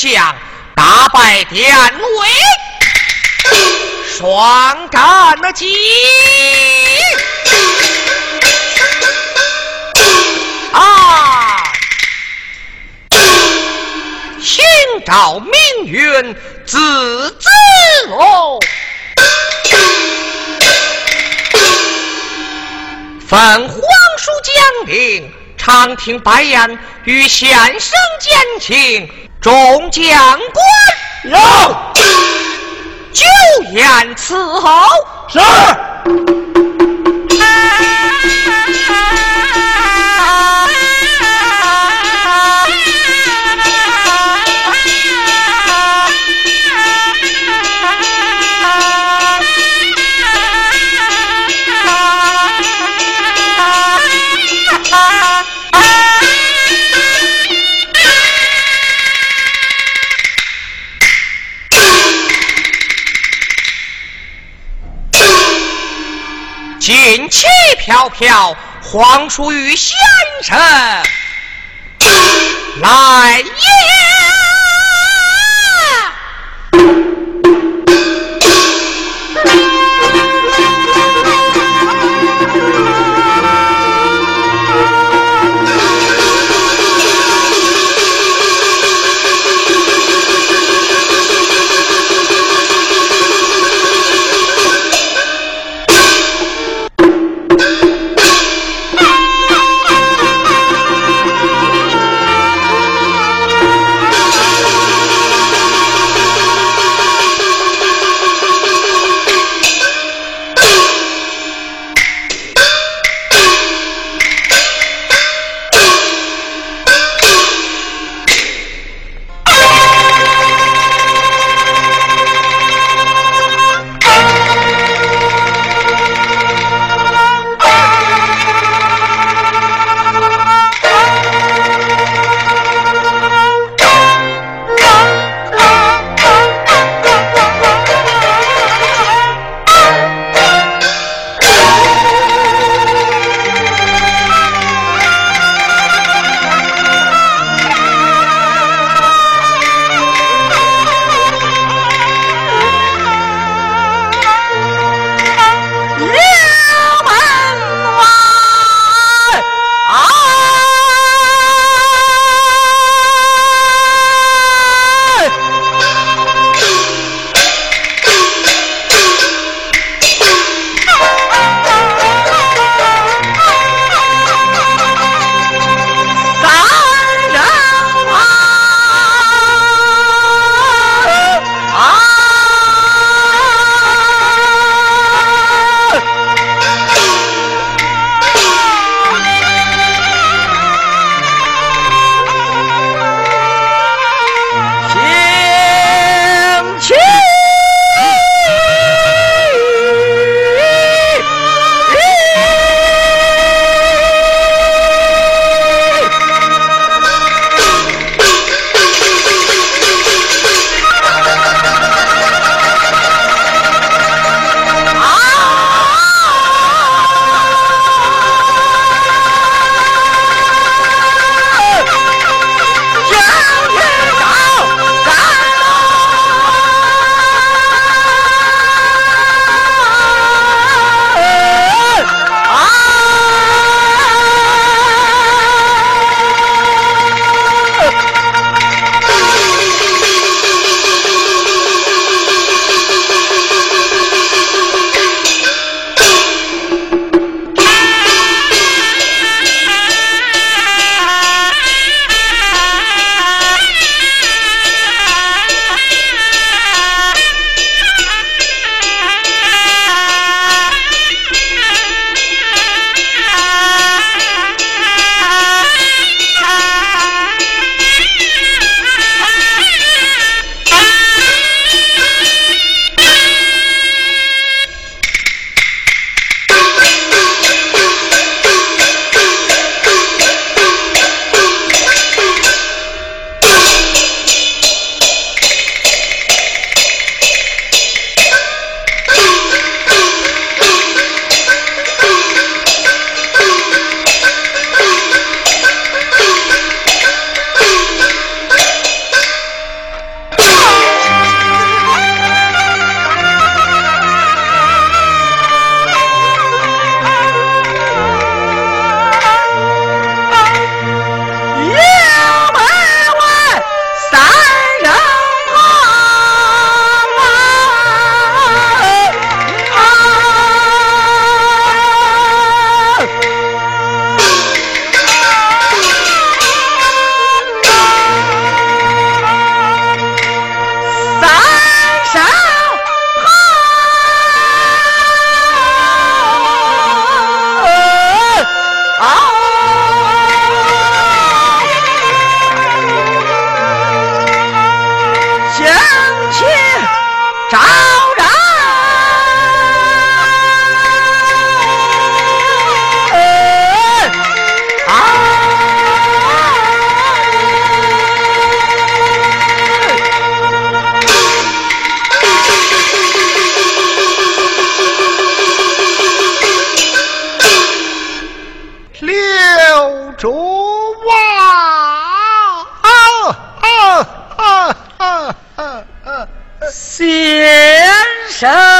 将，大败典韦，双战那击。啊！寻找命运自自哦。奉皇叔将令，长亭拜宴，与先生见情。众将官有，酒宴伺候。是。飘飘，黄叔与先生来也。听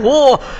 太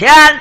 前